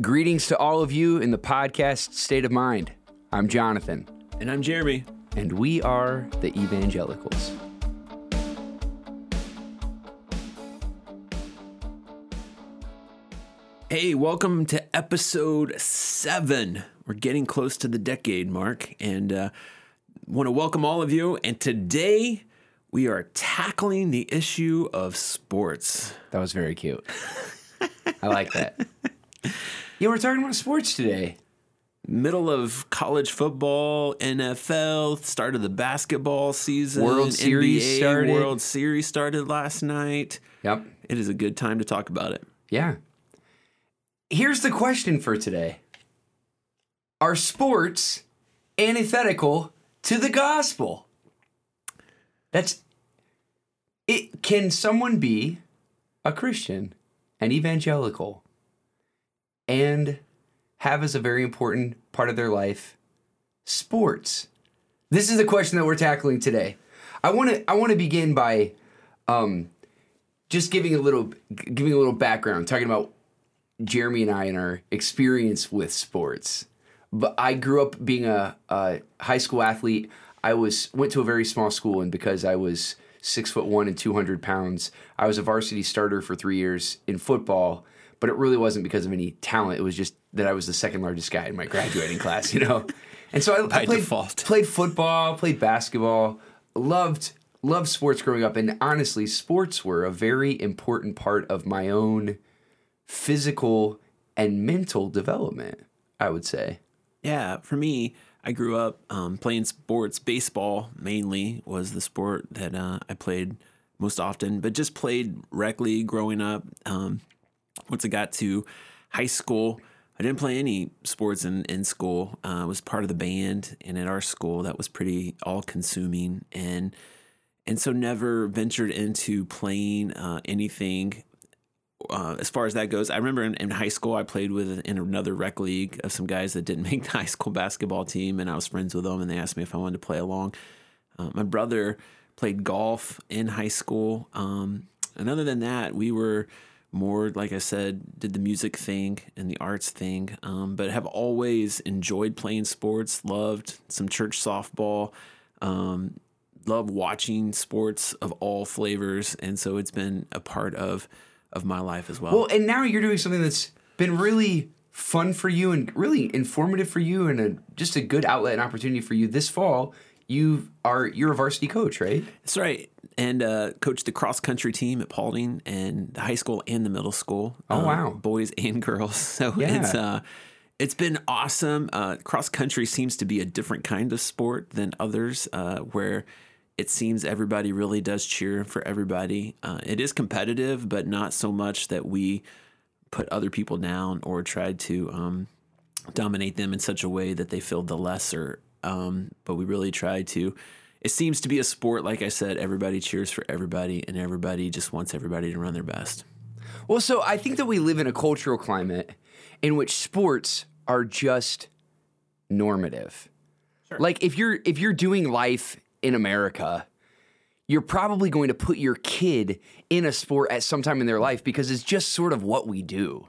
Greetings to all of you in the podcast State of Mind. I'm Jonathan, And I'm Jeremy. and we are the Evangelicals. Hey, welcome to episode seven. We're getting close to the decade mark and uh, want to welcome all of you. And today we are tackling the issue of sports. That was very cute. I like that. Yeah, we're talking about sports today. Middle of college football, NFL, start of the basketball season, World Series NBA started. World Series started last night. Yep. It is a good time to talk about it. Yeah. Here's the question for today Are sports antithetical to the gospel? That's it. Can someone be a Christian, an evangelical, and have as a very important part of their life sports? This is the question that we're tackling today. I want to I want to begin by um, just giving a little giving a little background, talking about Jeremy and I and our experience with sports. But I grew up being a, a high school athlete. I was went to a very small school, and because I was six foot one and two hundred pounds, I was a varsity starter for three years in football. But it really wasn't because of any talent. It was just that I was the second largest guy in my graduating class, you know. And so I, I played, default. played football, played basketball, loved loved sports growing up, and honestly, sports were a very important part of my own physical and mental development. I would say. Yeah, for me, I grew up um, playing sports. Baseball mainly was the sport that uh, I played most often, but just played rec league growing up. Um, once I got to high school, I didn't play any sports in, in school. Uh, I was part of the band, and at our school, that was pretty all consuming. And and so never ventured into playing uh, anything uh, as far as that goes, I remember in, in high school I played with in another rec league of some guys that didn't make the high school basketball team, and I was friends with them, and they asked me if I wanted to play along. Uh, my brother played golf in high school, um, and other than that, we were more like I said, did the music thing and the arts thing, um, but have always enjoyed playing sports. Loved some church softball. Um, love watching sports of all flavors, and so it's been a part of of my life as well. Well, and now you're doing something that's been really fun for you and really informative for you, and a, just a good outlet and opportunity for you. This fall, you are you're a varsity coach, right? That's right. And uh, coached the cross country team at Paulding and the high school and the middle school. Oh, uh, wow. boys and girls. So Yeah. it's uh, it's been awesome. Uh, cross country seems to be a different kind of sport than others, uh, where it seems everybody really does cheer for everybody. Uh, it is competitive, but not so much that we put other people down or try to um, dominate them in such a way that they feel the lesser. Um, but we really try to. It seems to be a sport, like I said, everybody cheers for everybody, and everybody just wants everybody to run their best. Well, so I think that we live in a cultural climate in which sports are just normative. Like if you're if you're doing life in America, you're probably going to put your kid in a sport at some time in their life because it's just sort of what we do.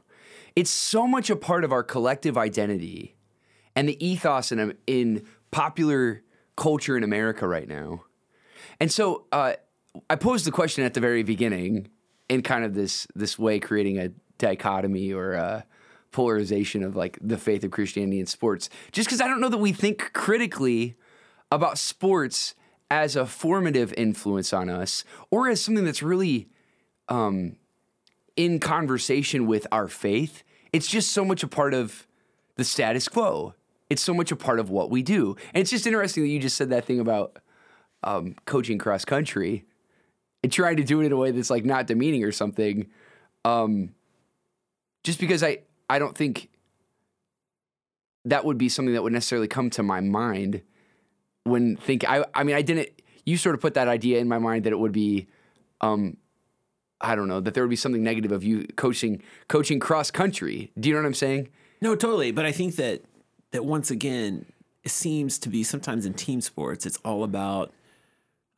It's so much a part of our collective identity and the ethos in in popular culture in America right now. And so uh, I posed the question at the very beginning in kind of this this way, creating a dichotomy or a polarization of like the faith of Christianity and sports, just because I don't know that we think critically about sports as a formative influence on us or as something that's really um, in conversation with our faith. It's just so much a part of the status quo. It's so much a part of what we do. And it's just interesting that you just said that thing about um, coaching cross country and trying to do it in a way that's like not demeaning or something. Um, just because I, I don't think that would be something that would necessarily come to my mind when think I I mean I didn't you sort of put that idea in my mind that it would be um I don't know that there would be something negative of you coaching coaching cross country. Do you know what I'm saying? No, totally. But I think that that once again, it seems to be sometimes in team sports, it's all about.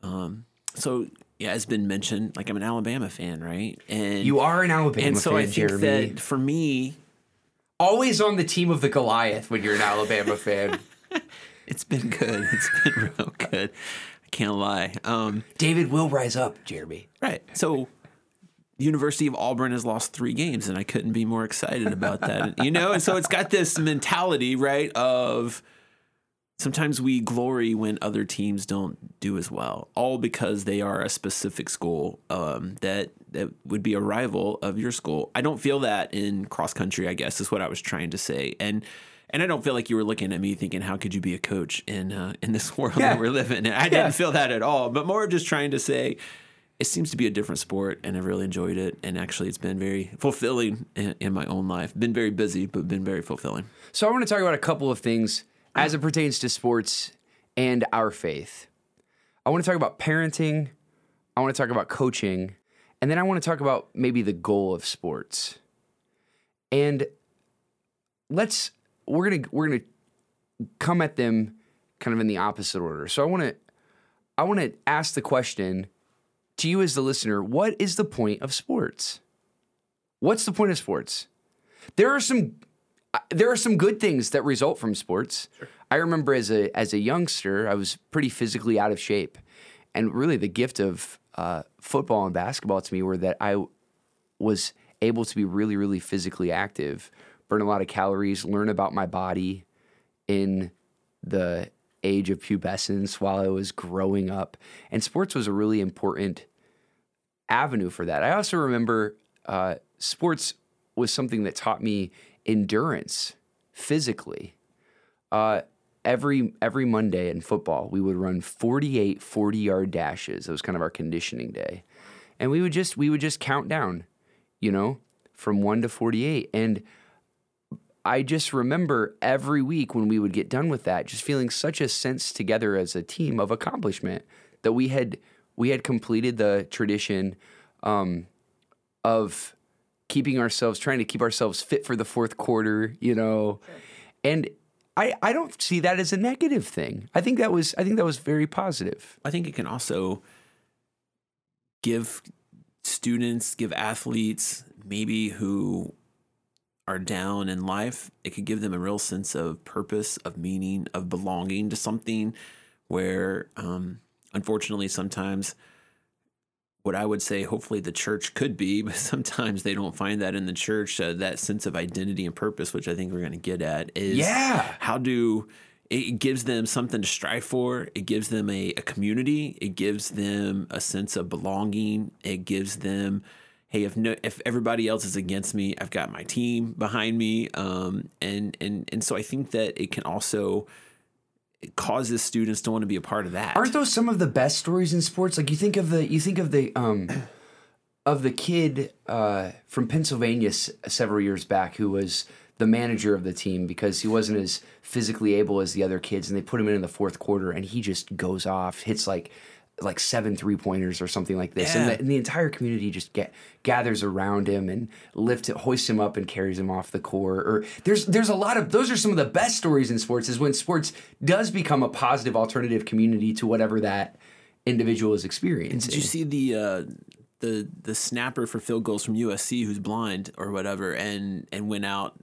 Um, so yeah, it's been mentioned. Like I'm an Alabama fan, right? And You are an Alabama and so fan, I think Jeremy. that for me, always on the team of the Goliath when you're an Alabama fan. It's been good. It's been real good. I can't lie. Um, David will rise up, Jeremy. right. So, University of Auburn has lost three games, and I couldn't be more excited about that. you know, and so it's got this mentality, right? Of sometimes we glory when other teams don't do as well, all because they are a specific school um, that that would be a rival of your school. I don't feel that in cross country. I guess is what I was trying to say, and and I don't feel like you were looking at me thinking, "How could you be a coach in uh, in this world Yeah. that we're living in?" I Yeah. didn't feel that at all, but more just trying to say. It seems to be a different sport, and I've really enjoyed it. And actually, it's been very fulfilling in, in my own life. Been very busy, but been very fulfilling. So I want to talk about a couple of things as it pertains to sports and our faith. I want to talk about parenting. I want to talk about coaching, and then I want to talk about maybe the goal of sports. And let's we're gonna we're gonna come at them kind of in the opposite order. So I want to I want to ask the question to you as the listener: What is the point of sports? What's the point of sports? There are some there are some good things that result from sports. I remember as a as a youngster, I was pretty physically out of shape, and really the gift of uh, football and basketball to me were that I was able to be really really physically active, burn a lot of calories, learn about my body in the age of pubescence while I was growing up, and sports was a really important avenue for that. I also remember uh, sports was something that taught me endurance physically. Uh, every every Monday in football, we would run 48 40 yard dashes. It was kind of our conditioning day. And we would just we would just count down, you know, from 1 to 48 and I just remember every week when we would get done with that, just feeling such a sense together as a team of accomplishment that we had we had completed the tradition um, of keeping ourselves trying to keep ourselves fit for the fourth quarter, you know, and I I don't see that as a negative thing. I think that was I think that was very positive. I think it can also give students, give athletes, maybe who are down in life, it could give them a real sense of purpose, of meaning, of belonging to something where, um, unfortunately, sometimes what I would say, hopefully, the church could be, but sometimes they don't find that in the church. Uh, that sense of identity and purpose, which I think we're going to get at, is Yeah. how do it gives them something to strive for. It gives them a, a community. It gives them a sense of belonging. It gives them, hey, if no, if everybody else is against me, I've got my team behind me. Um, and and and so I think that it can also causes students to want to be a part of that. Aren't those some of the best stories in sports? Like you think of the you think of the um of the kid uh, from Pennsylvania s- several years back who was the manager of the team because he wasn't as physically able as the other kids, and they put him in in the fourth quarter, and he just goes off, hits like like seven three pointers or something like this, and, the, and the entire community just get gathers around him and lifts it, hoists him up, and carries him off the court. Or there's there's a lot of those are some of the best stories in sports is when sports does become a positive alternative community to whatever that individual is experiencing. Did you see the uh, the the snapper for field goals from USC who's blind or whatever, and and went out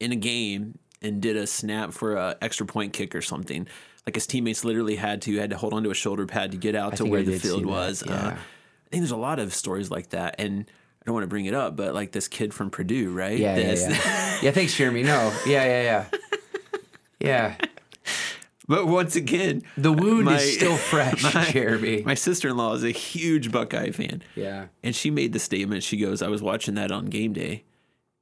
in a game and did a snap for a extra point kick or something? Like his teammates literally had to had to hold onto a shoulder pad to get out to where I the field was. Uh. I think there's a lot of stories like that, and I don't want to bring it up, but like this kid from Purdue, right? Yeah, yeah, yeah. yeah, thanks, Jeremy. No, yeah, yeah, yeah. Yeah. but once again, The wound My- is still fresh, my- Jeremy. my sister in law is a huge Buckeye fan. yeah. And she made the statement. She goes, "I was watching that on game day,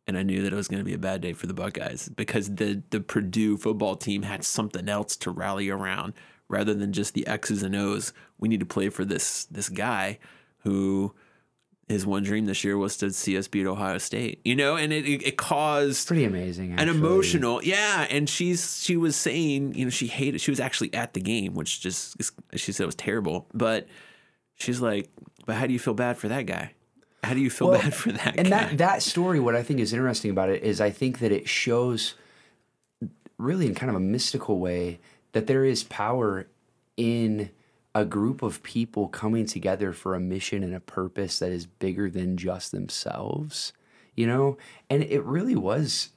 and I knew that it was going to be a bad day for the Buckeyes because the the Purdue football team had something else to rally around rather than just the X's and O's. We need to play for this this guy who." His one dream this year was to see us beat Ohio State, you know, and it, it, it caused Pretty amazing. an actually. emotional yeah and she's she was saying you know she hated she was actually at the game which just she said it was terrible but she's like but how do you feel bad for that guy how do you feel Well, bad for that And guy that that story, what I think is interesting about it is I think that it shows really in kind of a mystical way that there is power in a group of people coming together for a mission and a purpose that is bigger than just themselves, you know? And it really was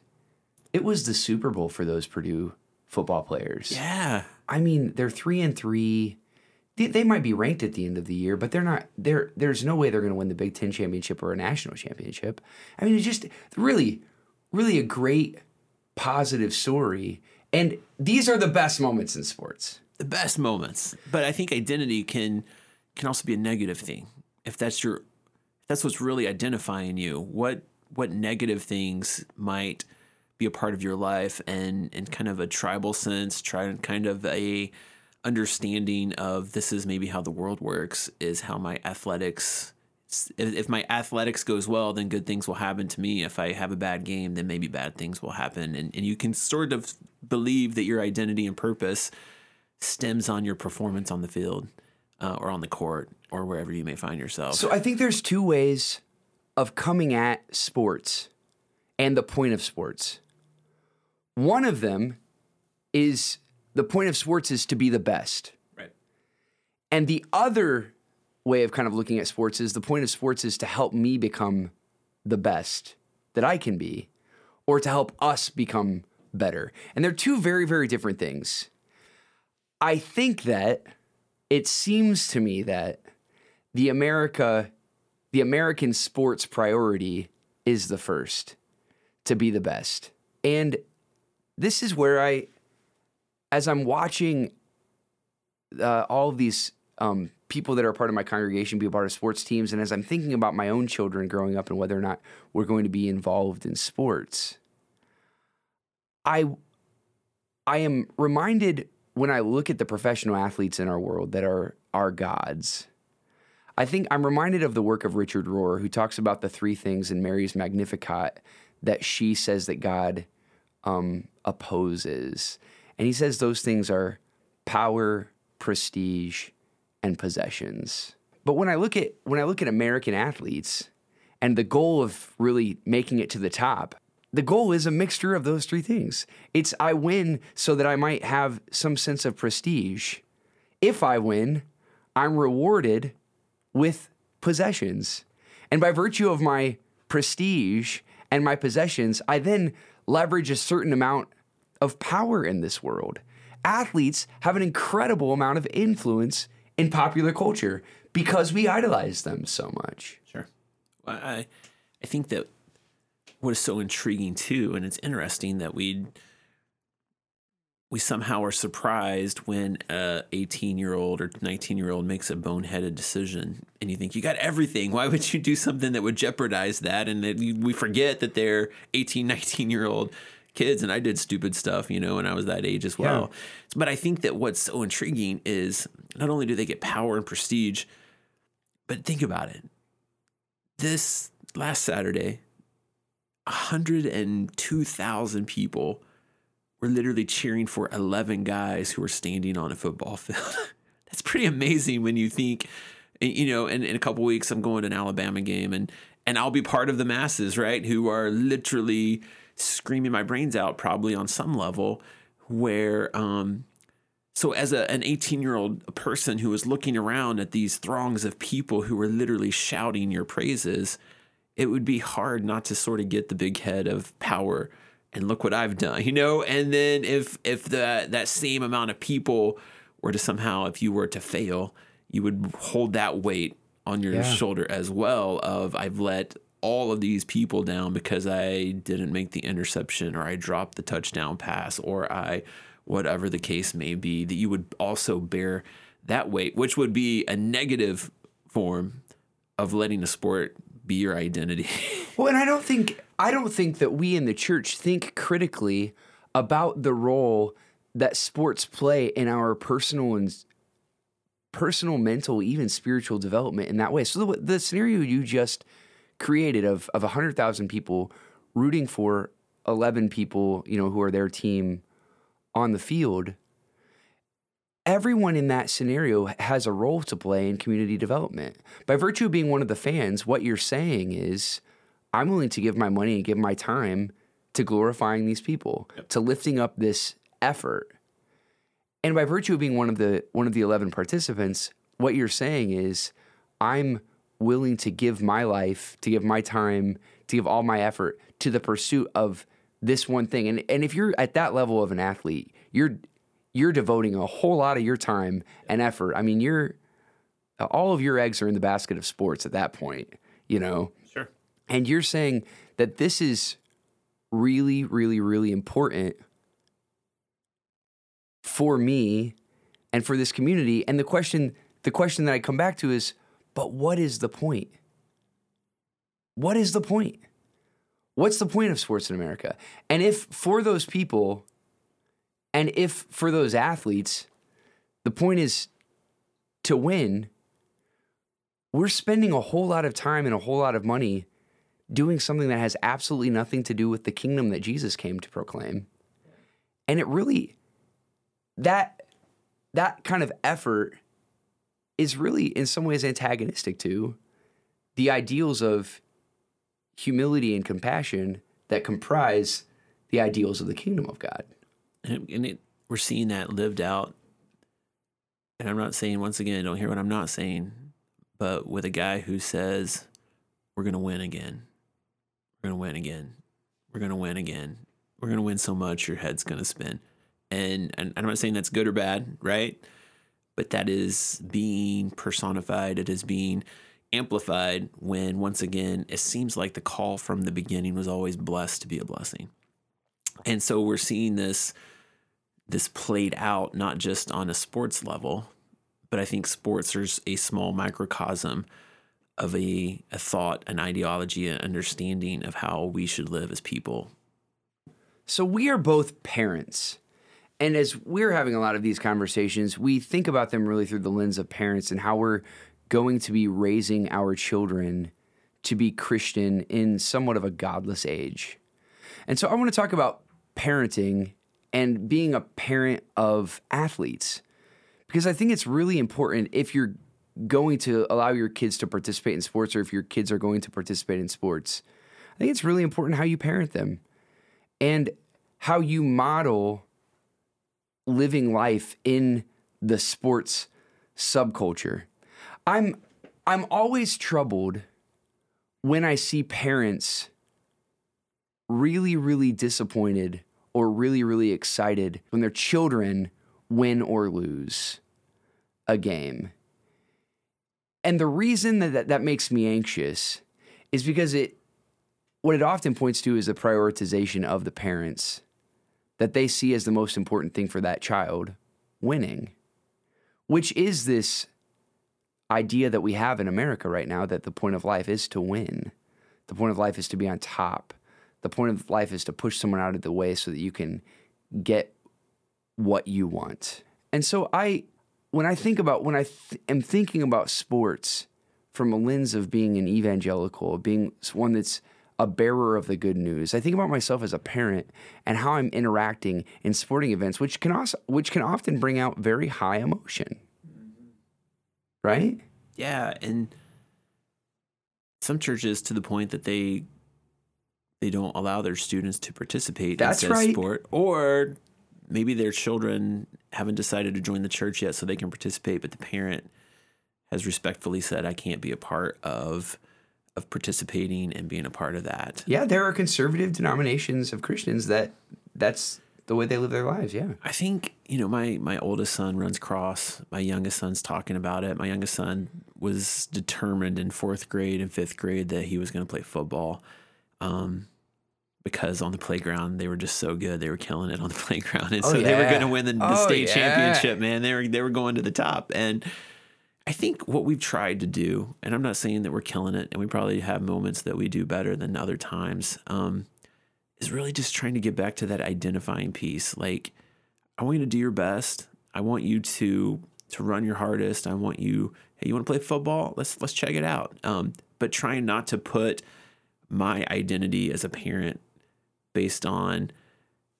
it was the Super Bowl for those Purdue football players. Yeah. I mean, they're three and three. They, they might be ranked at the end of the year, but they're not. They're there's no way they're going to win the Big Ten championship or a national championship. I mean, it's just really, really a great positive story. And these are the best moments in sports. The best moments. But I think identity can can also be a negative thing. If that's your if that's what's really identifying you. What what negative things might be a part of your life and in kind of a tribal sense, try kind of a understanding of this is maybe how the world works is how my athletics if my athletics goes well then good things will happen to me. If i have a bad game then maybe bad things will happen. And, and you can sort of believe that your identity and purpose stems on your performance on the field uh, or on the court or wherever you may find yourself. So I think there's two ways of coming at sports and the point of sports. One of them is the point of sports is to be the best. right And the other way of kind of looking at sports is the point of sports is to help me become the best that I can be or to help us become better. And they're two very, very different things. I think that it seems to me that the America, the American sports priority is the first to be the best. And this is where I, as I'm watching uh, all of these um, people that are part of my congregation be a part of sports teams, and as I'm thinking about my own children growing up and whether or not we're going to be involved in sports, I I am reminded when I look at the professional athletes in our world that are our gods. I think I'm reminded of the work of Richard Rohr, who talks about the three things in Mary's Magnificat that she says that God um, opposes. And he says those things are power, prestige, and possessions. But when I look at when I look at American athletes and the goal of really making it to the top, the goal is a mixture of those three things. It's I win so that I might have some sense of prestige. If I win, I'm rewarded with possessions. And by virtue of my prestige and my possessions, I then leverage a certain amount of power in this world. Athletes have an incredible amount of influence in popular culture because we idolize them so much. Sure. I I think that what is so intriguing too, and it's interesting that we we somehow are surprised when a 18 year old or 19 year old makes a boneheaded decision and you think you got everything why would you do something that would jeopardize that and we forget that they're 18 19 year old kids and i did stupid stuff you know when i was that age as well but i think that what's so intriguing is not only do they get power and prestige but think about it this last saturday 102000 people were literally cheering for 11 guys who were standing on a football field. That's pretty amazing when you think, eh, you know, in, in a couple weeks, I'm going to an Alabama game and, and I'll be part of the masses, right? Who are literally screaming my brains out, probably on some level, where, um, so as a, an 18 year old person who was looking around at these throngs of people who were literally shouting your praises, it would be hard not to sort of get the big head of power and look what I've done, you know. And then if if the that same amount of people were to somehow, if you were to fail, you would hold that weight on your Yeah. shoulder as well. Of I've let all of these people down because I didn't make the interception or I dropped the touchdown pass or I whatever the case may be. That you would also bear that weight, which would be a negative form of letting a sport be your identity. Well, and I don't think I don't think that we in the church think critically about the role that sports play in our personal and personal, mental, even spiritual development in that way. So the, the scenario you just created of of hundred thousand people rooting for eleven people, you know, who are their team on the field. Everyone in that scenario has a role to play in community development. By virtue of being one of the fans, what you're saying is, I'm willing to give my money and give my time to glorifying these people, to lifting up this effort. And by virtue of being one of the one of the 11 participants, what you're saying is I'm willing to give my life, to give my time, to give all my effort to the pursuit of this one thing. And and if you're at that level of an athlete, you're you're devoting a whole lot of your time and effort. I mean, you're all of your eggs are in the basket of sports at that point, you know. Sure. And you're saying that this is really really really important for me and for this community. And the question the question that I come back to is, but what is the point? What is the point? What's the point of sports in America? And if for those people, and if for those athletes, the point is to win, we're spending a whole lot of time and a whole lot of money doing something that has absolutely nothing to do with the kingdom that Jesus came to proclaim. And it really that that kind of effort is really in some ways antagonistic to the ideals of humility and compassion that comprise the ideals of the kingdom of God. And, and it, we're seeing that lived out. And I'm not saying, once again, don't hear what I'm not saying, but with a guy who says, we're going to win again. We're going to win again. We're going to win again. We're going to win so much, your head's going to spin. And, and I'm not saying that's good or bad, right? But that is being personified. It is being amplified when, once again, it seems like the call from the beginning was always blessed to be a blessing. And so we're seeing this this played out not just on a sports level, but I think sports are a small microcosm of a, a thought, an ideology, an understanding of how we should live as people. So we are both parents. And as we're having a lot of these conversations, we think about them really through the lens of parents and how we're going to be raising our children to be Christian in somewhat of a godless age. And so I want to talk about parenting and being a parent of athletes because I think it's really important if you're going to allow your kids to participate in sports or if your kids are going to participate in sports. I think it's really important how you parent them and how you model living life in the sports subculture. I'm I'm always troubled when I see parents really really disappointed or really really excited when their children win or lose a game. And the reason that, that that makes me anxious is because it what it often points to is the prioritization of the parents that they see as the most important thing for that child winning, which is this idea that we have in America right now that the point of life is to win. The point of life is to be on top. The point of life is to push someone out of the way so that you can get what you want. And so I when I think about when I th- am thinking about sports from a lens of being an evangelical, being one that's a bearer of the good news. I think about myself as a parent and how I'm interacting in sporting events, which can also which can often bring out very high emotion. Mm-hmm. Right? Yeah, and some churches to the point that they they don't allow their students to participate That's in right. sport, or maybe their children haven't decided to join the church yet, so they can participate, but the parent has respectfully said, "I can't be a part of." Of participating and being a part of that. Yeah, there are conservative denominations of Christians that that's the way they live their lives. Yeah. I think you know my my oldest son runs cross. My youngest son's talking about it. My youngest son was determined in fourth grade and fifth grade that he was going to play football, um, because on the playground they were just so good. They were killing it on the playground, and Oh, so they were going to win the, the Oh, state yeah. championship. Man, they were they were going to the top, and I think what we've tried to do, and I'm not saying that we're killing it, and we probably have moments that we do better than other times. Um, is really just trying to get back to that identifying piece. Like, I want you to do your best. I want you to to run your hardest. I want you. Hey, you want to play football? Let's let's check it out. Um, but trying not to put my identity as a parent based on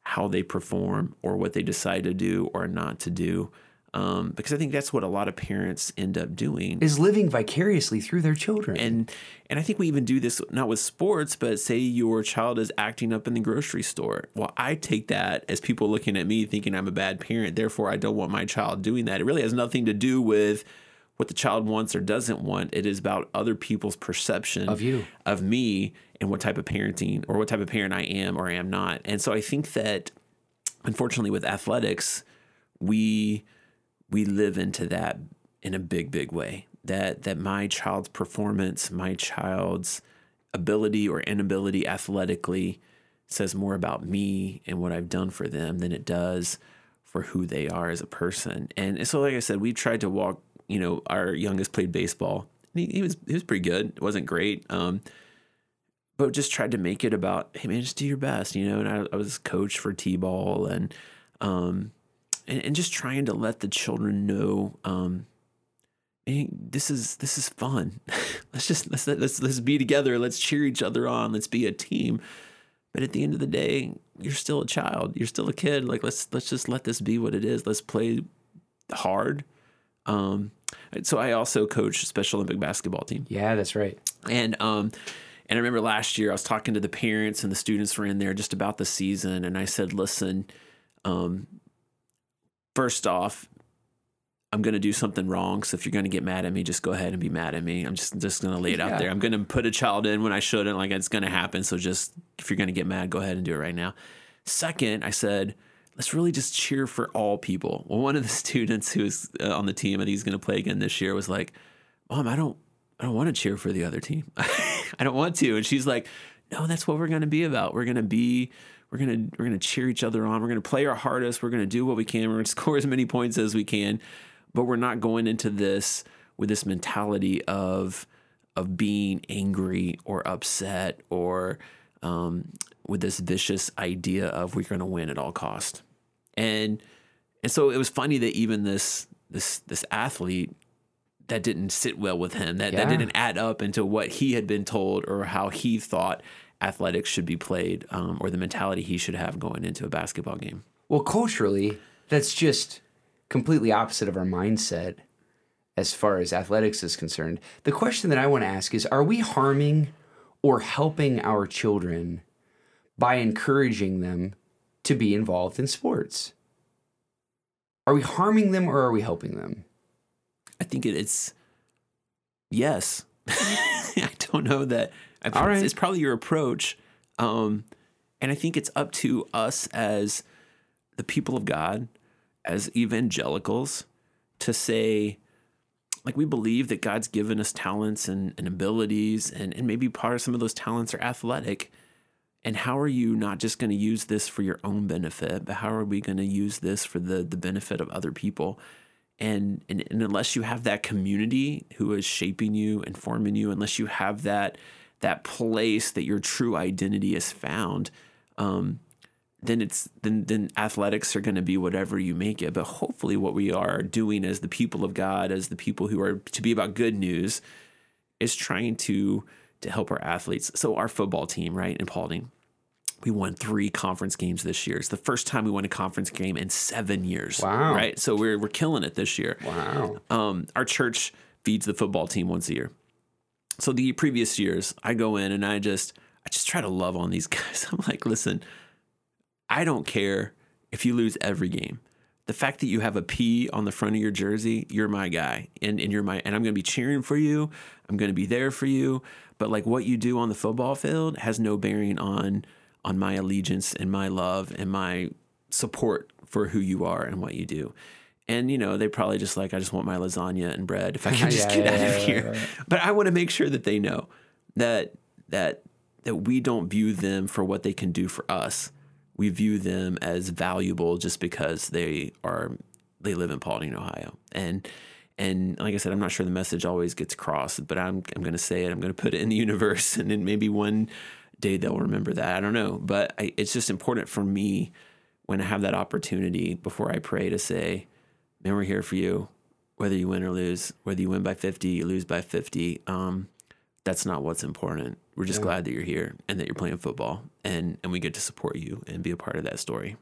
how they perform or what they decide to do or not to do. Um, because I think that's what a lot of parents end up doing. Is living vicariously through their children. And and I think we even do this not with sports, but say your child is acting up in the grocery store. Well, I take that as people looking at me thinking I'm a bad parent. Therefore, I don't want my child doing that. It really has nothing to do with what the child wants or doesn't want. It is about other people's perception Of you. of me and what type of parenting or what type of parent I am or I am not. And so I think that unfortunately with athletics, we we live into that in a big big way. That that my child's performance, my child's ability or inability athletically says more about me and what I've done for them than it does for who they are as a person. And so like I said, we tried to walk, you know, our youngest played baseball. He, he was he was pretty good. It wasn't great. Um, but just tried to make it about, hey man, just do your best, you know. And I, I was coach for t-ball and, um, and and just trying to let the children know, um, this is this is fun. let's just let's let's let's be together. Let's cheer each other on. Let's be a team. But at the end of the day, you're still a child. You're still a kid. Like let's let's just let this be what it is. Let's play hard. Um, so I also coach Special Olympic basketball team. Yeah, that's right. And um, and I remember last year I was talking to the parents and the students were in there just about the season, and I said, listen, um, first off, I'm going to do something wrong. So if you're going to get mad at me, just go ahead and be mad at me. I'm just just going to lay it yeah. out there. I'm going to put a child in when I shouldn't. Like it's going to happen. So just if you're going to get mad, go ahead and do it right now. Second, I said, let's really just cheer for all people. Well, one of the students who was uh, on the team and he's going to play again this year was like, "Mom, I don't I don't want to cheer for the other team. I don't want to. And she's like, no, that's what we're going to be about. We're going to be, we're going to, we're to cheer each other on. We're going to play our hardest. We're going to do what we can. We're to score as many points as we can, but we're not going into this with this mentality of, of being angry or upset or um, with this vicious idea of we're going to win at all cost. And, and so it was funny that even this, this, this athlete that didn't sit well with him. That yeah. that didn't add up into what he had been told or how he thought athletics should be played, um, or the mentality he should have going into a basketball game. Well, culturally, that's just completely opposite of our mindset as far as athletics is concerned. The question that I want to ask is: Are we harming or helping our children by encouraging them to be involved in sports? Are we harming them or are we helping them? I think it's yes. I don't know that. I All right. It's probably your approach. Um, and I think it's up to us as the people of God, as evangelicals, to say, like, we believe that God's given us talents and, and abilities, and, and maybe part of some of those talents are athletic. And how are you not just going to use this for your own benefit, but how are we going to use this for the, the benefit of other people? and, and, and unless you have that community who is shaping you and forming you, unless you have that that place that your true identity is found, um, then it's then then athletics are going to be whatever you make it. But hopefully, what we are doing as the people of God, as the people who are to be about good news, is trying to to help our athletes. So our football team, right, in Paulding, we won three conference games this year. It's the first time we won a conference game in seven years. Wow! Right, so we're we're killing it this year. Wow! Um, our church feeds the football team once a year. So the previous years, I go in and I just I just try to love on these guys. I'm like, listen, I don't care if you lose every game. The fact that you have a P on the front of your jersey, you're my guy, and and you're my and I'm going to be cheering for you. I'm going to be there for you. But like what you do on the football field has no bearing on on my allegiance and my love and my support for who you are and what you do. And you know, they probably just like, I just want my lasagna and bread if I can just yeah, get yeah, out yeah, of here. But I want to make sure that they know that that that we don't view them for what they can do for us. We view them as valuable just because they are they live in Paulding, Ohio. And and like I said, I'm not sure the message always gets across, but I'm I'm going to say it. I'm going to put it in the universe, and then maybe one day they'll remember that. I don't know, but I, it's just important for me when I have that opportunity before I pray to say, "Man, we're here for you, whether you win or lose, whether you win by 50, you lose by 50." Um, that's not what's important. We're just yeah. glad that you're here and that you're playing football, and and we get to support you and be a part of that story.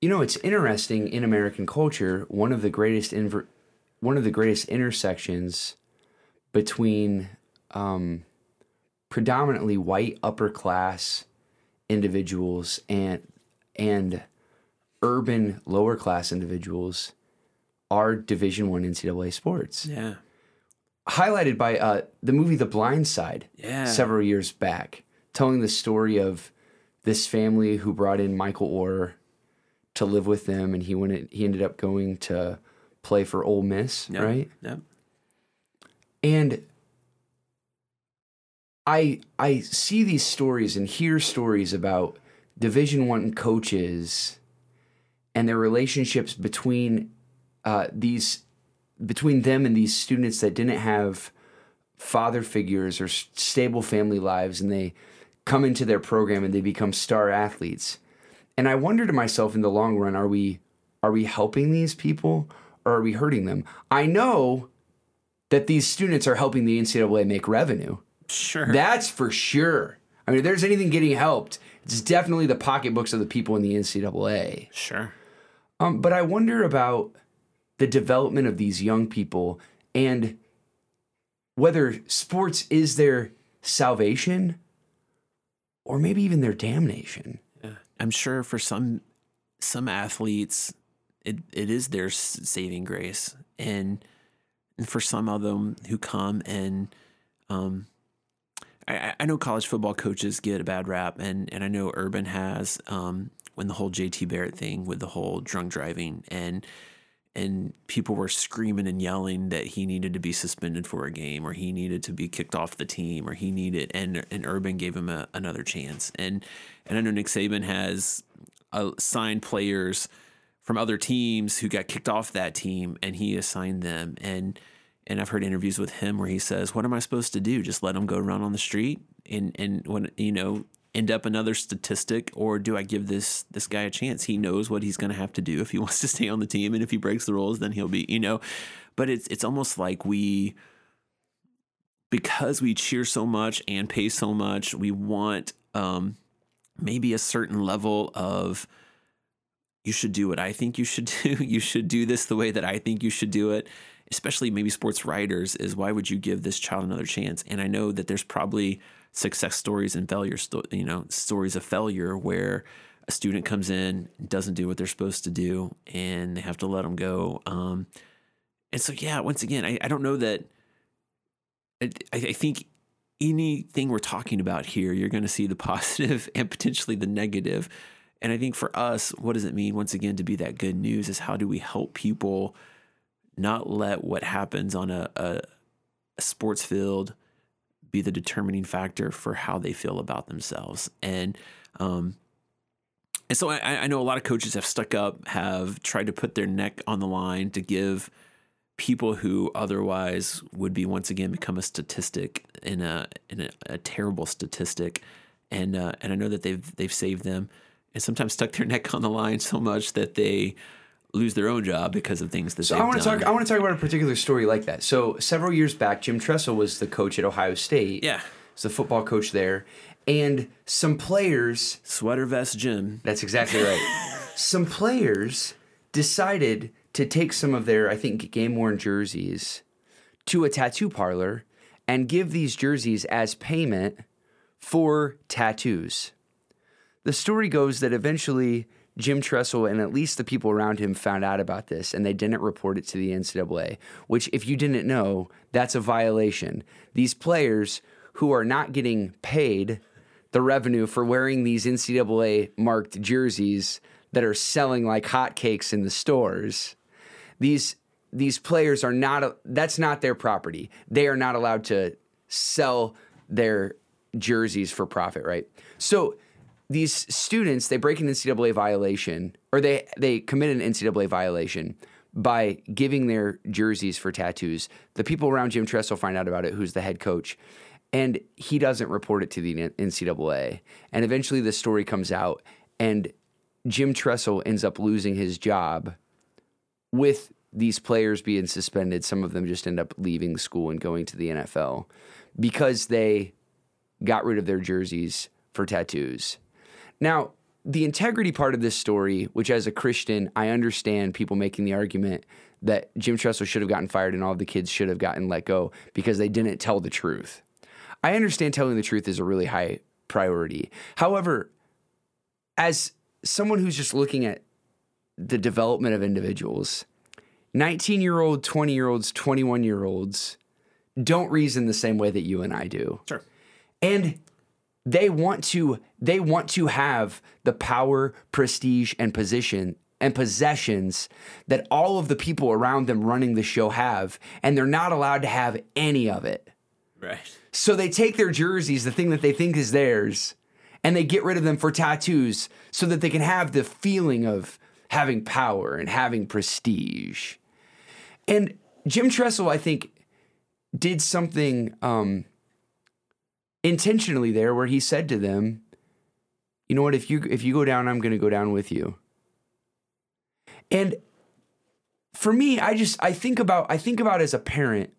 You know, it's interesting in American culture. One of the greatest inver- one of the greatest intersections between um, predominantly white upper class individuals and and urban lower class individuals are Division One NCAA sports. Yeah, highlighted by uh, the movie The Blind Side. Yeah, several years back telling the story of this family who brought in Michael Oher to live with them, and he went. He ended up going to play for Ole Miss, Yep, right? Yep. And I I see these stories and hear stories about Division One coaches and their relationships between uh, these between them and these students that didn't have father figures or stable family lives, and they come into their program and they become star athletes. And I wonder to myself, in the long run, are we are we helping these people or are we hurting them? I know that these students are helping the NCAA make revenue. Sure. That's for sure. I mean, if there's anything getting helped, it's definitely the pocketbooks of the people in the NCAA. sure. Um, but I wonder about the development of these young people and whether sports is their salvation or maybe even their damnation. I'm sure for some some athletes, it, it is their saving grace, and, and for some of them who come and, um, I, I- I know college football coaches get a bad rap, and and I know Urban has, um, when the whole JT Barrett thing with the whole drunk driving and. And people were screaming and yelling that he needed to be suspended for a game, or he needed to be kicked off the team, or he needed, and and Urban gave him a, another chance. And and I know Nick Saban has uh, signed players from other teams who got kicked off that team, and he assigned them. And and I've heard interviews with him where he says, "What am I supposed to do? Just let them go run on the street and and when you know end up another statistic, or do I give this this guy a chance? He knows what he's going to have to do if he wants to stay on the team, and if he breaks the rules, then he'll be you know." But it's it's almost like we because we cheer so much and pay so much, we want um, maybe a certain level of you should do what I think you should do. You should do this the way that I think you should do it. Especially maybe sports writers is why would you give this child another chance? And I know that there's probably success stories and failure, sto- you know, stories of failure where a student comes in, doesn't do what they're supposed to do, and they have to let them go. Um, and so, yeah, once again, I, I don't know that. I, I think anything we're talking about here, you're going to see the positive and potentially the negative. And I think for us, what does it mean, once again, to be that good news is how do we help people not let what happens on a, a, a sports field be the determining factor for how they feel about themselves. And, um, and so I, I know a lot of coaches have stuck up, have tried to put their neck on the line to give people who otherwise would be once again become a statistic in a in a, a terrible statistic, and uh, and I know that they've they've saved them, and sometimes stuck their neck on the line so much that they lose their own job because of things that So I want to talk. I want to talk about a particular story like that. So several years back, Jim Tressel was the coach at Ohio State. yeah, was the football coach there, and some players. sweater vest Jim. That's exactly right. some players decided to take some of their, I think, game worn jerseys to a tattoo parlor and give these jerseys as payment for tattoos. The story goes that eventually Jim Tressel and at least the people around him found out about this and they didn't report it to the NCAA, which, if you didn't know, that's a violation. These players who are not getting paid the revenue for wearing these NCAA marked jerseys that are selling like hotcakes in the stores, these these players are not that's not their property. They are not allowed to sell their jerseys for profit, right? So these students they break an NCAA violation or they they commit an NCAA violation by giving their jerseys for tattoos. The people around Jim Tressel find out about it, who's the head coach, and he doesn't report it to the NCAA. And eventually the story comes out, and Jim Tressel ends up losing his job with these players being suspended. Some of them just end up leaving school and going to the NFL because they got rid of their jerseys for tattoos. Now, the integrity part of this story, which as a Christian, I understand people making the argument that Jim Tressel should have gotten fired and all of the kids should have gotten let go because they didn't tell the truth. I understand telling the truth is a really high priority. However, as someone who's just looking at the development of individuals, 19 year old, 20 year olds, 21 year olds don't reason the same way that you and I do. Sure. And they want to they want to have the power, prestige, and position and possessions that all of the people around them running the show have, and they're not allowed to have any of it. Right. So they take their jerseys, the thing that they think is theirs, and they get rid of them for tattoos so that they can have the feeling of having power and having prestige. And Jim Tressel, I think, did something um, intentionally there where he said to them, you know what, if you if you go down, I'm gonna go down with you. And for me, I just I think about I think about as a parent,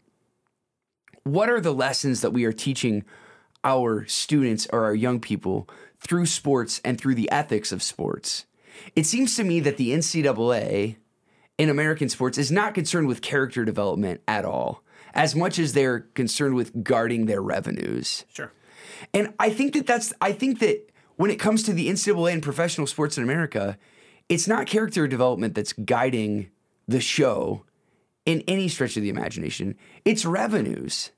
what are the lessons that we are teaching our students or our young people through sports and through the ethics of sports? It seems to me that the NCAA in American sports is not concerned with character development at all, as much as they're concerned with guarding their revenues. Sure. And I think that that's, I think that when it comes to the NCAA and professional sports in America, it's not character development that's guiding the show in any stretch of the imagination. It's revenues.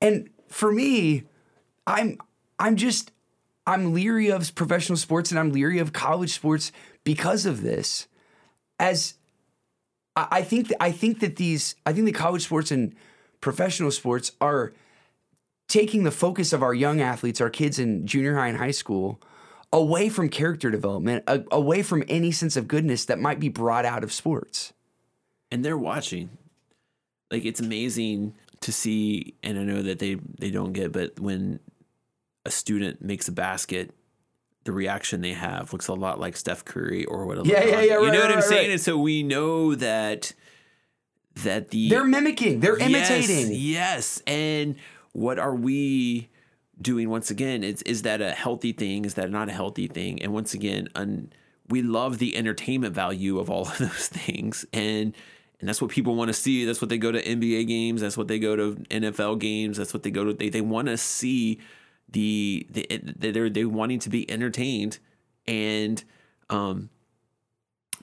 And for me, I'm I'm just I'm leery of professional sports and I'm leery of college sports because of this. As I, think that I think that these I think the college sports and professional sports are taking the focus of our young athletes, our kids in junior high and high school, away from character development, a, away from any sense of goodness that might be brought out of sports. And they're watching. Like it's amazing to see, and I know that they they don't get, but when a student makes a basket, the reaction they have looks a lot like Steph Curry or what. Yeah, yeah, yeah. You right, know what right, I'm saying? right. And so we know that that the They're mimicking, they're Yes, imitating. Yes. And what are we doing once again? Is is that a healthy thing? Is that not a healthy thing? And once again, un, we love the entertainment value of all of those things. And and that's what people want to see. That's what they go to NBA games. That's what they go to NFL games. That's what they go to. They they want to see the the they're they wanting to be entertained, and um,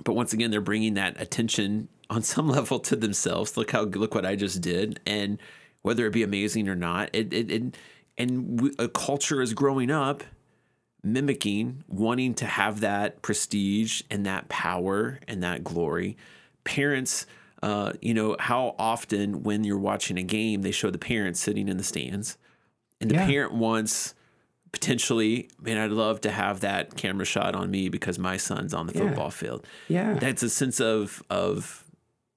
but once again they're bringing that attention on some level to themselves. Look how look what I just did, and whether it be amazing or not, it it, it and we, a culture is growing up mimicking, wanting to have that prestige and that power and that glory. Parents, uh, you know, how often when you're watching a game, they show the parents sitting in the stands, and the Yeah. parent wants potentially, man, I'd love to have that camera shot on me because my son's on the Yeah. football field. Yeah. That's a sense of of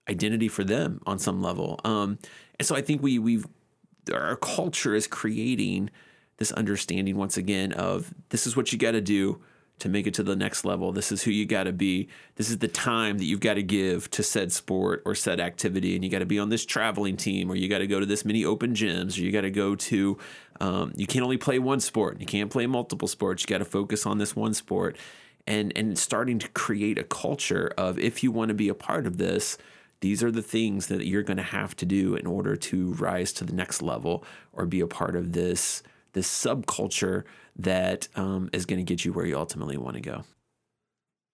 identity for them on some level. Um, and so I think we we've our culture is creating this understanding once again of this is what you got to do to make it to the next level. This is who you got to be. This is the time that you've got to give to said sport or said activity. And you got to be on this traveling team, or you got to go to this many open gyms, or you got to go to, um, you can't only play one sport. You can't play multiple sports. You got to focus on this one sport. And, and starting to create a culture of if you want to be a part of this, these are the things that you're going to have to do in order to rise to the next level or be a part of this this subculture that um, is going to get you where you ultimately want to go.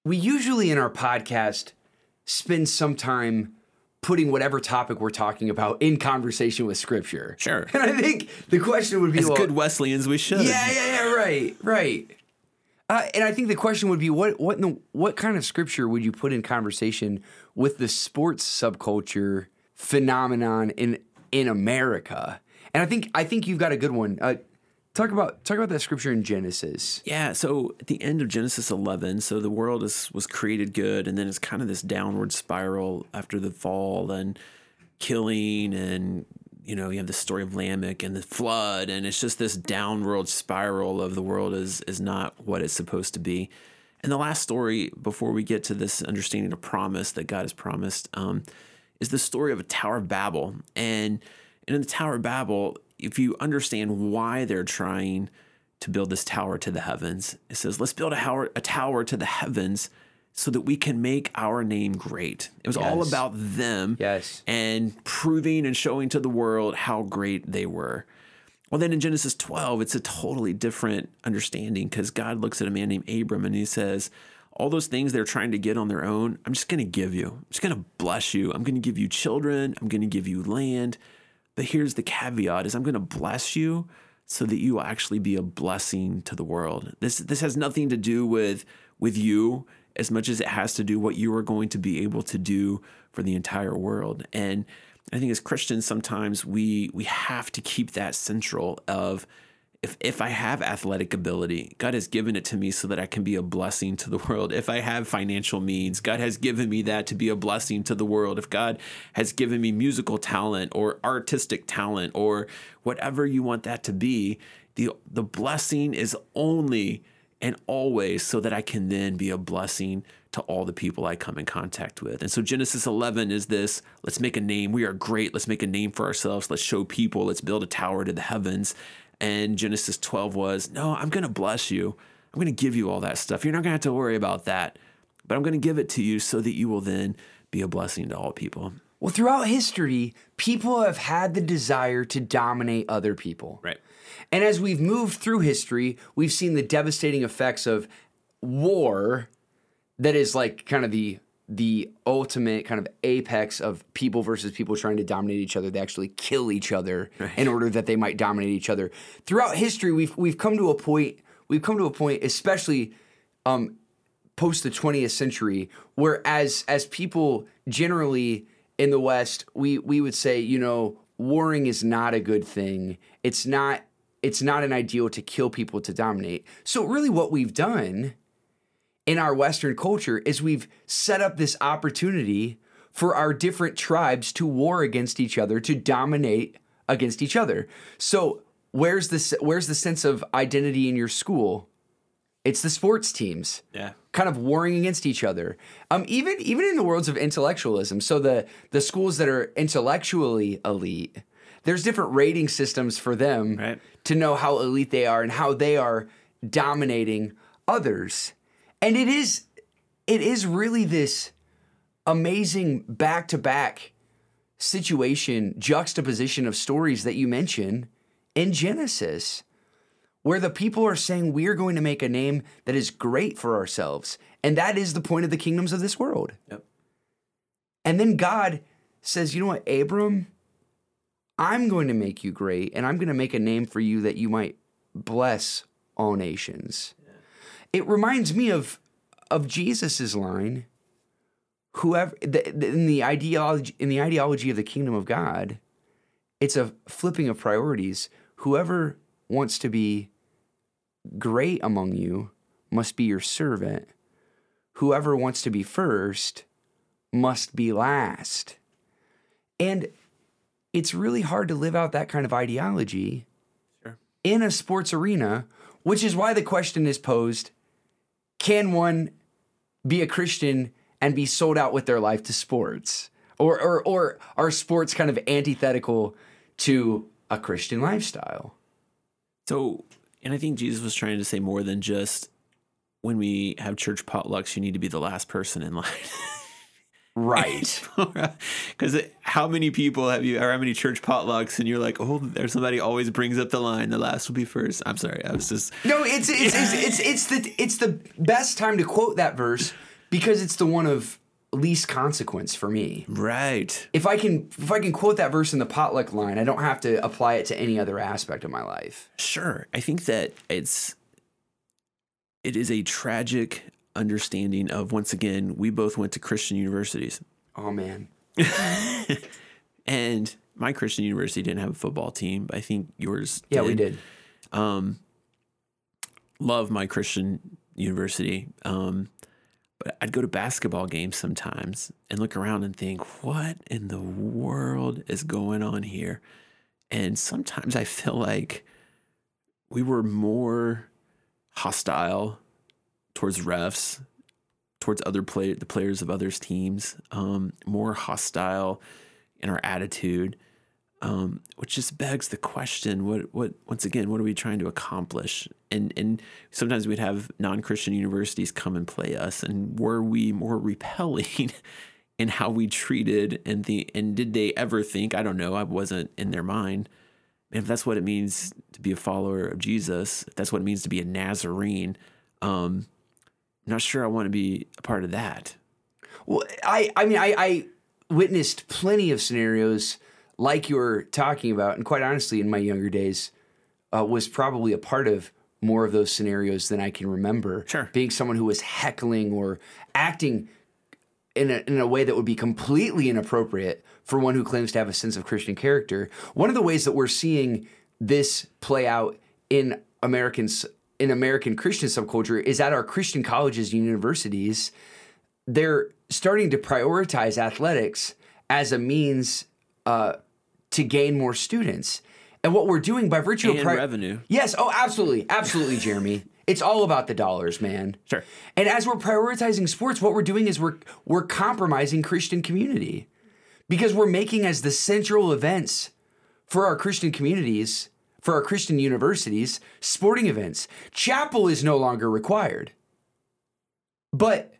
we usually in our podcast spend some time putting whatever topic we're talking about in conversation with scripture. Sure. And I think the question would be As well, good Wesleyans we should. Yeah, yeah, yeah, right, right. Uh, and I think the question would be what what the, what kind of scripture would you put in conversation with the sports subculture phenomenon in in America? And I think I think you've got a good one. Uh, talk about talk about that scripture in Genesis. Yeah, so at the end of Genesis 11, so the world is was created good, and then it's kind of this downward spiral after the fall and killing, and you know you have the story of Lamech and the flood, and it's just this downward spiral of the world is is not what it's supposed to be. And the last story before we get to this understanding of promise that God has promised um, is the story of a Tower of Babel, and and in the Tower of Babel, if you understand why they're trying to build this tower to the heavens. It says, let's build a tower, a tower to the heavens so that we can make our name great. It was all about them Yes. and proving and showing to the world how great they were. Well, then in Genesis 12, it's a totally different understanding because God looks at a man named Abram and he says, all those things they're trying to get on their own, I'm just going to give you. I'm just going to bless you. I'm going to give you children. I'm going to give you land. But here's the caveat is I'm going to bless you so that you will actually be a blessing to the world. This this has nothing to do with with you as much as it has to do what you are going to be able to do for the entire world. And I think as Christians sometimes we we have to keep that central of if, if I have athletic ability, God has given it to me so that I can be a blessing to the world. If I have financial means, God has given me that to be a blessing to the world. If God has given me musical talent or artistic talent or whatever you want that to be, the, the blessing is only and always so that I can then be a blessing to all the people I come in contact with. And so Genesis 11 is this let's make a name. We are great. Let's make a name for ourselves. Let's show people. Let's build a tower to the heavens. And Genesis 12 was, no, I'm going to bless you. I'm going to give you all that stuff. You're not going to have to worry about that, but I'm going to give it to you so that you will then be a blessing to all people. Well, throughout history, people have had the desire to dominate other people. Right. And as we've moved through history, we've seen the devastating effects of war that is like kind of the the ultimate kind of apex of people versus people trying to dominate each other. They actually kill each other right. in order that they might dominate each other. Throughout history, we've we've come to a point. We've come to a point, especially um, post the 20th century, where as as people generally in the West, we we would say, you know, warring is not a good thing. It's not it's not an ideal to kill people to dominate. So really, what we've done in our Western culture is we've set up this opportunity for our different tribes to war against each other, to dominate against each other. So where's the where's the sense of identity in your school? It's the sports teams. Yeah. Kind of warring against each other. Um, even even in the worlds of intellectualism. So the the schools that are intellectually elite, there's different rating systems for them right. to know how elite they are and how they are dominating others and it is it is really this amazing back to back situation juxtaposition of stories that you mention in Genesis where the people are saying we're going to make a name that is great for ourselves and that is the point of the kingdoms of this world. Yep. And then God says, "You know what, Abram, I'm going to make you great and I'm going to make a name for you that you might bless all nations." It reminds me of of Jesus's line, whoever the, the, in the ideology in the ideology of the kingdom of God, it's a flipping of priorities. Whoever wants to be great among you must be your servant. Whoever wants to be first must be last. And it's really hard to live out that kind of ideology sure. in a sports arena, which is why the question is posed can one be a Christian and be sold out with their life to sports? Or, or, or are sports kind of antithetical to a Christian lifestyle? So, and I think Jesus was trying to say more than just when we have church potlucks, you need to be the last person in line. Right. Because how many people have you, or how many church potlucks, and you're like, oh, there's somebody always brings up the line, the last will be first. I'm sorry, I was just. No, it's it's, it's it's it's the it's the best time to quote that verse because it's the one of least consequence for me. Right. If I can if I can quote that verse in the potluck line, I don't have to apply it to any other aspect of my life. Sure. I think that it's it is a tragic understanding of once again, we both went to Christian universities. Oh man. and my Christian university didn't have a football team, but I think yours Yeah, did. we did. Um love my Christian university. Um but I'd go to basketball games sometimes and look around and think, what in the world is going on here? And sometimes I feel like we were more hostile towards refs, towards other play the players of others teams, um, more hostile in our attitude, um, which just begs the question: what what once again, what are we trying to accomplish? And and sometimes we'd have non Christian universities come and play us, and were we more repelling? in how we treated and the and did they ever think I don't know I wasn't in their mind if that's what it means to be a follower of Jesus if that's what it means to be a Nazarene um, not sure I want to be a part of that. Well, I, I mean, I, I witnessed plenty of scenarios like you were talking about, and quite honestly, in my younger days, uh, was probably a part of more of those scenarios than I can remember. Sure. Being someone who was heckling or acting in a, in a way that would be completely inappropriate for one who claims to have a sense of Christian character. One of the ways that we're seeing this play out in Americans in American Christian subculture is at our Christian colleges and universities. They're starting to prioritize athletics as a means uh, to gain more students. And what we're doing by virtue And of pri- revenue. Yes, oh, absolutely, absolutely, Jeremy. It's all about the dollars, man. Sure. And as we're prioritizing sports, what we're doing is we're we're compromising Christian community because we're making as the central events for our Christian communities, for our Christian universities, sporting events. Chapel is no longer required. But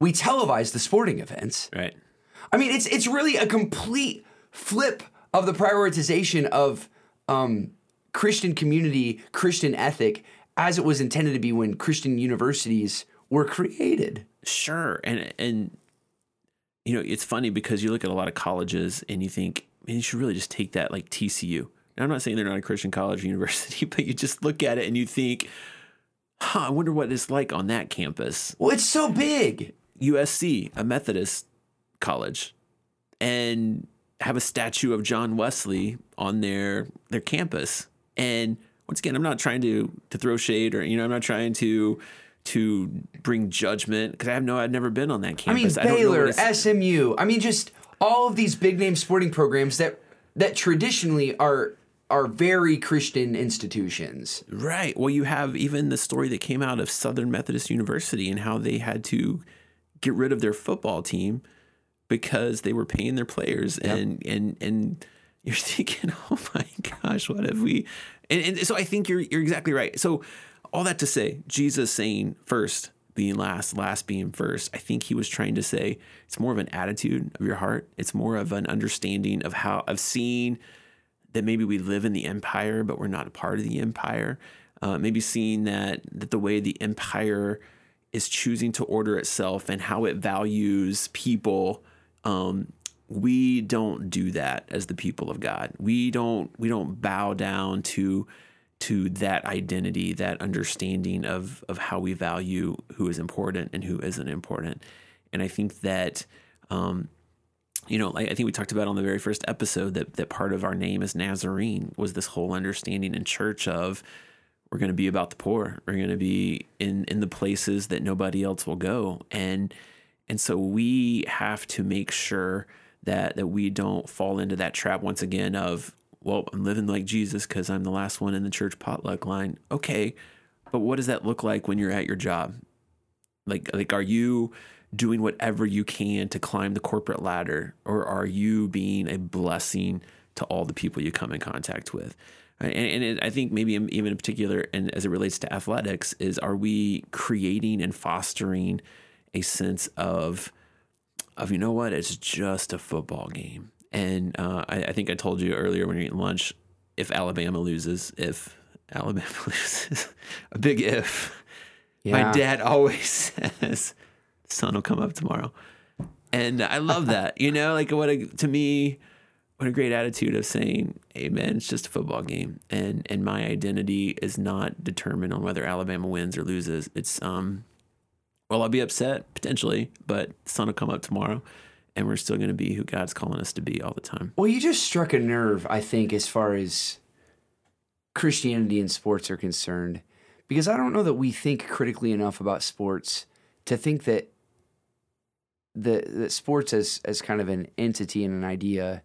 we televise the sporting events. Right. I mean, it's it's really a complete flip of the prioritization of um, Christian community, Christian ethic, as it was intended to be when Christian universities were created. Sure. And and you know, it's funny because you look at a lot of colleges and you think, man, you should really just take that like TCU. Now, I'm not saying they're not a Christian college or university, but you just look at it and you think, huh, I wonder what it's like on that campus. Well, it's so big. USC, a Methodist college, and have a statue of John Wesley on their their campus. And once again, I'm not trying to to throw shade or you know, I'm not trying to to bring judgment because I have no, I've never been on that campus. I mean, campus. don't know what Baylor, it's- SMU. I mean, just all of these big name sporting programs that that traditionally are are very Christian institutions. Right. Well, you have even the story that came out of Southern Methodist University and how they had to get rid of their football team because they were paying their players and and and you're thinking, oh my gosh, what have we? And, and so I think you're you're exactly right. So all that to say, Jesus saying first being last, last being first. I think he was trying to say it's more of an attitude of your heart. It's more of an understanding of how of seeing that maybe we live in the empire, but we're not a part of the empire. Uh, maybe seeing that that the way the empire is choosing to order itself and how it values people. Um, we don't do that as the people of God. We don't we don't bow down to to that identity, that understanding of of how we value who is important and who isn't important. And I think that um, you know, like I think we talked about on the very first episode that that part of our name as Nazarene was this whole understanding in church of we're going to be about the poor. We're going to be in in the places that nobody else will go, and and so we have to make sure that that we don't fall into that trap once again of well, I'm living like Jesus because I'm the last one in the church potluck line. Okay, but what does that look like when you're at your job? Like like are you doing whatever you can to climb the corporate ladder, or are you being a blessing to all the people you come in contact with? And, and it, I think maybe even in particular, and as it relates to athletics, is are we creating and fostering a sense of of you know what? It's just a football game. And uh, I, I think I told you earlier when you're eating lunch, if Alabama loses, if Alabama loses, a big if. My dad always says, "The sun will come up tomorrow," and I love that. You know, like what a, to me, what a great attitude of saying, "Hey, man, it's just a football game," and and my identity is not determined on whether Alabama wins or loses. It's um, well, I'll be upset potentially, but sun will come up tomorrow, and we're still going to be who God's calling us to be all the time. Well, you just struck a nerve, I think, as far as Christianity and sports are concerned, because I don't know that we think critically enough about sports to think that the that sports as as kind of an entity and an idea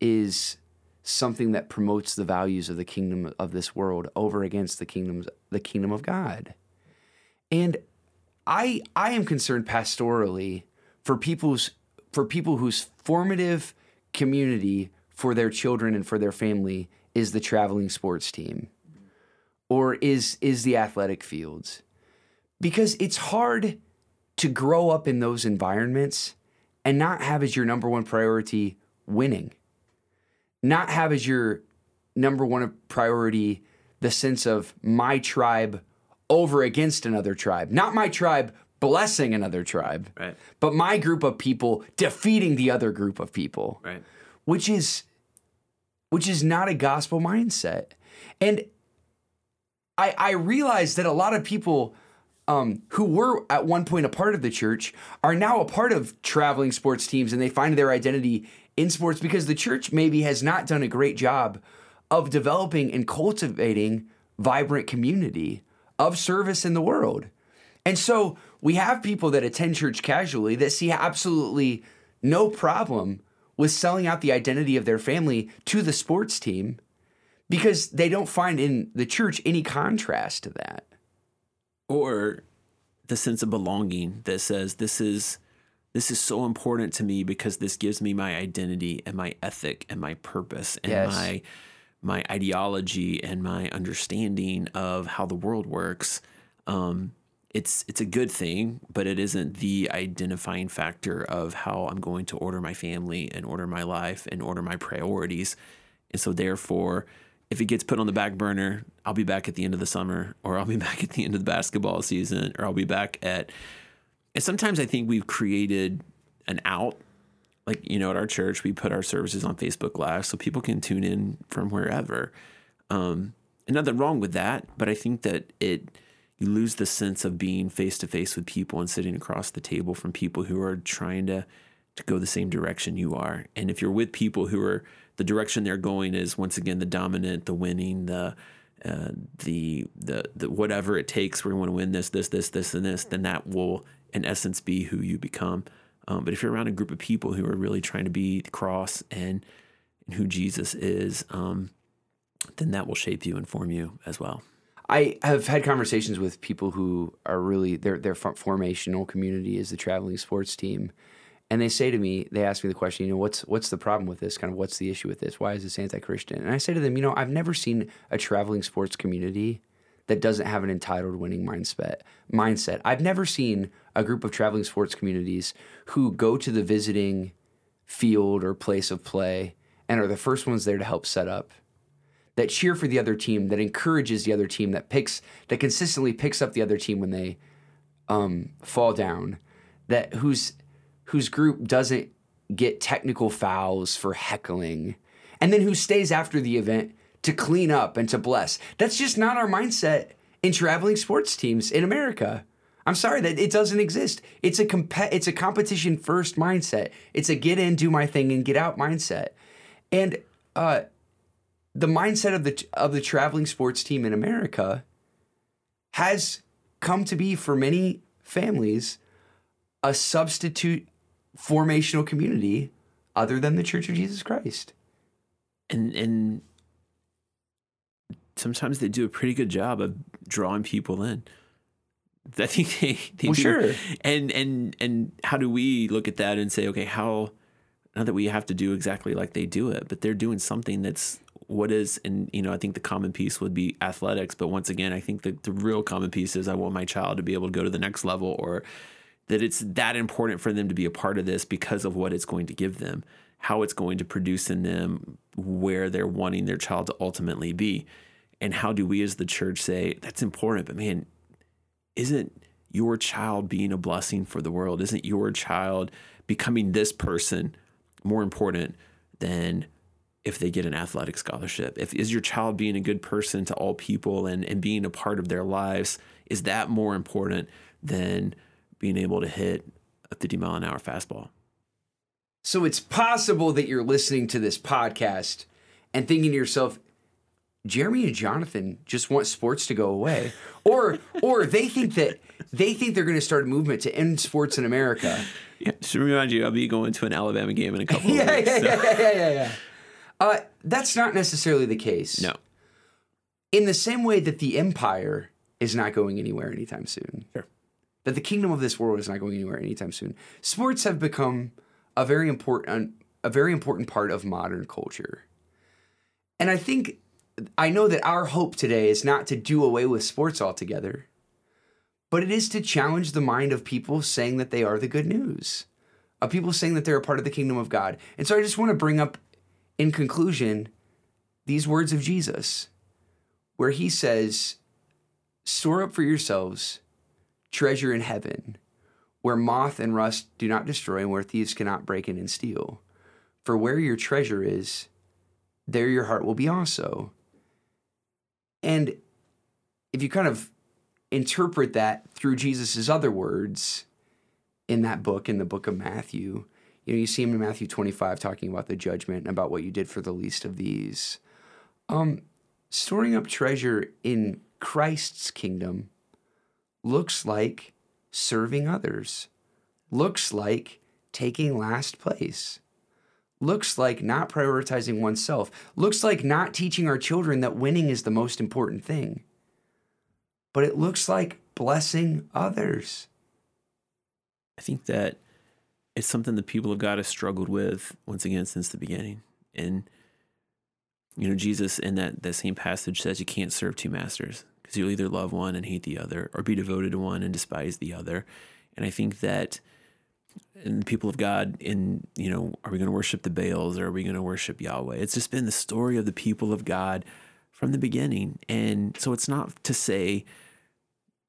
is something that promotes the values of the kingdom of this world over against the kingdoms the kingdom of God. And I I am concerned pastorally for people's for people whose formative community for their children and for their family is the traveling sports team or is is the athletic fields because it's hard to grow up in those environments and not have as your number one priority winning not have as your number one priority the sense of my tribe over against another tribe not my tribe blessing another tribe Right. but my group of people defeating the other group of people Right. which is which is not a gospel mindset And I I realized that a lot of people um, who were at one point a part of the church are now a part of traveling sports teams and they find their identity in sports because the church maybe has not done a great job of developing and cultivating vibrant community of service in the world. And so we have people that attend church casually that see absolutely no problem with selling out the identity of their family to the sports team because they don't find in the church any contrast to that. Or the sense of belonging that says this is this is so important to me because this gives me my identity and my ethic and my purpose and yes. my my ideology and my understanding of how the world works. Um, it's it's a good thing, but it isn't the identifying factor of how I'm going to order my family and order my life and order my priorities. And so therefore, if it gets put on the back burner, I'll be back at the end of the summer or I'll be back at the end of the basketball season or I'll be back at and sometimes I think we've created an out like you know at our church we put our services on Facebook live so people can tune in from wherever. Um and nothing wrong with that, but I think that it you lose the sense of being face to face with people and sitting across the table from people who are trying to to go the same direction you are. And if you're with people who are the direction they're going is once again the dominant, the winning, the uh, the the the whatever it takes. We want to win this, this, this, this, and this. Then that will, in essence, be who you become. Um, but if you're around a group of people who are really trying to be the cross and, and who Jesus is, um, then that will shape you and form you as well. I have had conversations with people who are really their their formational community is the traveling sports team, and they say to me, they ask me the question, you know, what's what's the problem with this? Kind of what's the issue with this? Why is this anti-Christian? And I say to them, you know, I've never seen a traveling sports community that doesn't have an entitled winning mindset. Mindset. I've never seen a group of traveling sports communities who go to the visiting field or place of play and are the first ones there to help set up. That cheer for the other team, that encourages the other team, that picks, that consistently picks up the other team when they um, fall down. That who's whose group doesn't get technical fouls for heckling, and then who stays after the event to clean up and to bless. That's just not our mindset in traveling sports teams in America. I'm sorry that it doesn't exist. It's a comp- it's a competition first mindset. It's a get in, do my thing, and get out mindset. And uh, the mindset of the of the traveling sports team in America has come to be for many families a substitute formational community other than the Church of Jesus Christ. And and sometimes they do a pretty good job of drawing people in. I think they, they well, do. sure. And and and how do we look at that and say, okay, how not that we have to do exactly like they do it, but they're doing something that's what is and you know, I think the common piece would be athletics, but once again, I think that the real common piece is I want my child to be able to go to the next level or that it's that important for them to be a part of this because of what it's going to give them, how it's going to produce in them where they're wanting their child to ultimately be. And how do we as the church say, that's important, but man, isn't your child being a blessing for the world? Isn't your child becoming this person more important than if they get an athletic scholarship? If is your child being a good person to all people and, and being a part of their lives, is that more important than being able to hit a 50 mile an hour fastball. So it's possible that you're listening to this podcast and thinking to yourself, Jeremy and Jonathan just want sports to go away. Or or they think that they think they're going to start a movement to end sports in America. Yeah, just remind you, I'll be going to an Alabama game in a couple yeah, of weeks. Yeah, so. yeah, yeah, yeah, yeah. Uh, that's not necessarily the case. No. In the same way that the empire is not going anywhere anytime soon. Sure that the kingdom of this world is not going anywhere anytime soon. Sports have become a very important a very important part of modern culture. And I think I know that our hope today is not to do away with sports altogether, but it is to challenge the mind of people saying that they are the good news, of people saying that they're a part of the kingdom of God. And so I just want to bring up in conclusion these words of Jesus, where he says, Store up for yourselves treasure in heaven, where moth and rust do not destroy and where thieves cannot break in and steal. For where your treasure is, there your heart will be also. And if you kind of interpret that through Jesus' other words in that book, in the book of Matthew, you know, you see him in Matthew 25 talking about the judgment and about what you did for the least of these. Um, storing up treasure in Christ's kingdom looks like serving others, looks like taking last place, looks like not prioritizing oneself, looks like not teaching our children that winning is the most important thing. But it looks like blessing others. I think that it's something the people of God have struggled with once again since the beginning. And you know, Jesus in that, that same passage says you can't serve two masters because you'll either love one and hate the other or be devoted to one and despise the other. And I think that in the people of God, in, you know, are we going to worship the Baals or are we going to worship Yahweh? It's just been the story of the people of God from the beginning. And so it's not to say,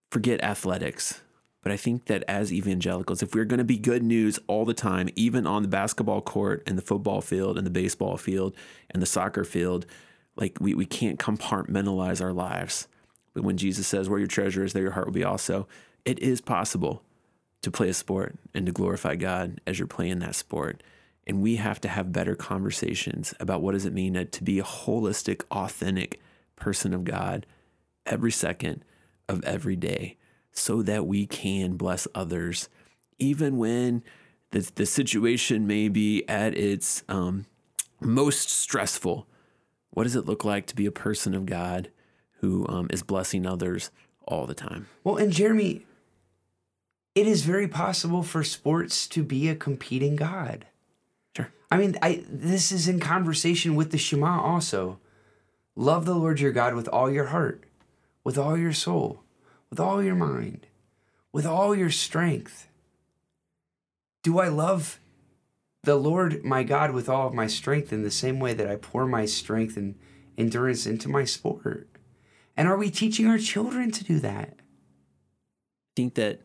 forget athletics. But I think that as evangelicals, if we're going to be good news all the time, even on the basketball court and the football field and the baseball field and the soccer field, like we, we can't compartmentalize our lives. But when Jesus says, Where your treasure is, there your heart will be also, it is possible to play a sport and to glorify God as you're playing that sport. And we have to have better conversations about what does it mean to be a holistic, authentic person of God every second of every day so that we can bless others, even when the, the situation may be at its um, most stressful. What does it look like to be a person of God who um, is blessing others all the time? Well, and Jeremy, it is very possible for sports to be a competing God. Sure. I mean, I this is in conversation with the Shema also. Love the Lord your God with all your heart, with all your soul, with all your mind, with all your strength. Do I love the Lord my God with all of my strength in the same way that I pour my strength and endurance into my sport? And are we teaching our children to do that? I think that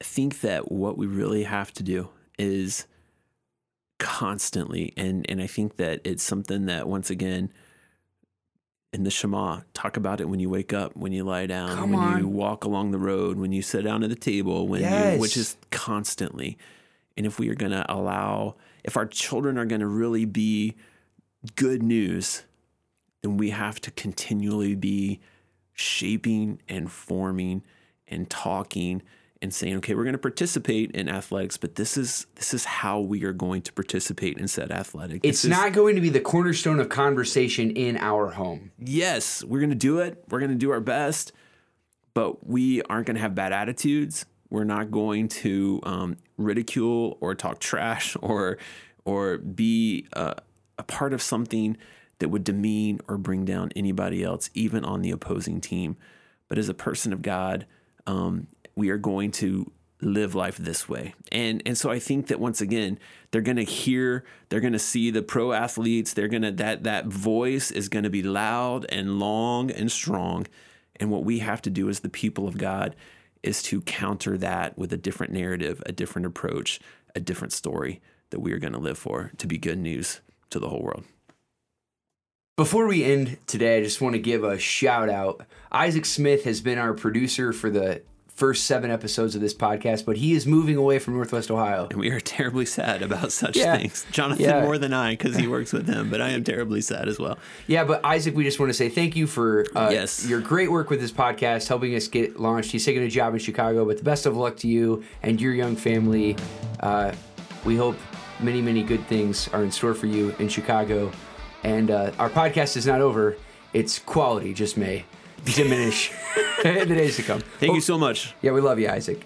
I think that what we really have to do is constantly and and I think that it's something that once again in the Shema, talk about it when you wake up, when you lie down, Come when on. you walk along the road, when you sit down at the table, when Yes. you, which is constantly. And if we are going to allow, if our children are going to really be good news, then we have to continually be shaping and forming and talking and saying, okay, we're going to participate in athletics, but this is this is how we are going to participate in said athletic. It's is- not going to be the cornerstone of conversation in our home. yes, we're going to do it. We're going to do our best, but we aren't going to have bad attitudes. We're not going to um, ridicule or talk trash or or be uh, a part of something that would demean or bring down anybody else, even on the opposing team. But as a person of God, um, we are going to live life this way. And and so I think that once again, they're going to hear, they're going to see the pro athletes, they're going to that that voice is going to be loud and long and strong. And what we have to do as the people of God is to counter that with a different narrative, a different approach, a different story that we are going to live for to be good news to the whole world. Before we end today, I just want to give a shout out. Isaac Smith has been our producer for the first seven episodes of this podcast, but he is moving away from Northwest Ohio. And we are terribly sad about such Yeah. things. Jonathan Yeah. more than I because he works with him, but I am terribly sad as well. Yeah, but Isaac, we just want to say thank you for uh, Yes. your great work with this podcast, helping us get launched. He's taking a job in Chicago, but the best of luck to you and your young family. Uh, we hope many, many good things are in store for you in Chicago. And uh, our podcast is not over. Its quality just may diminish in the days to come. Thank you so much. Yeah, we love you, Isaac.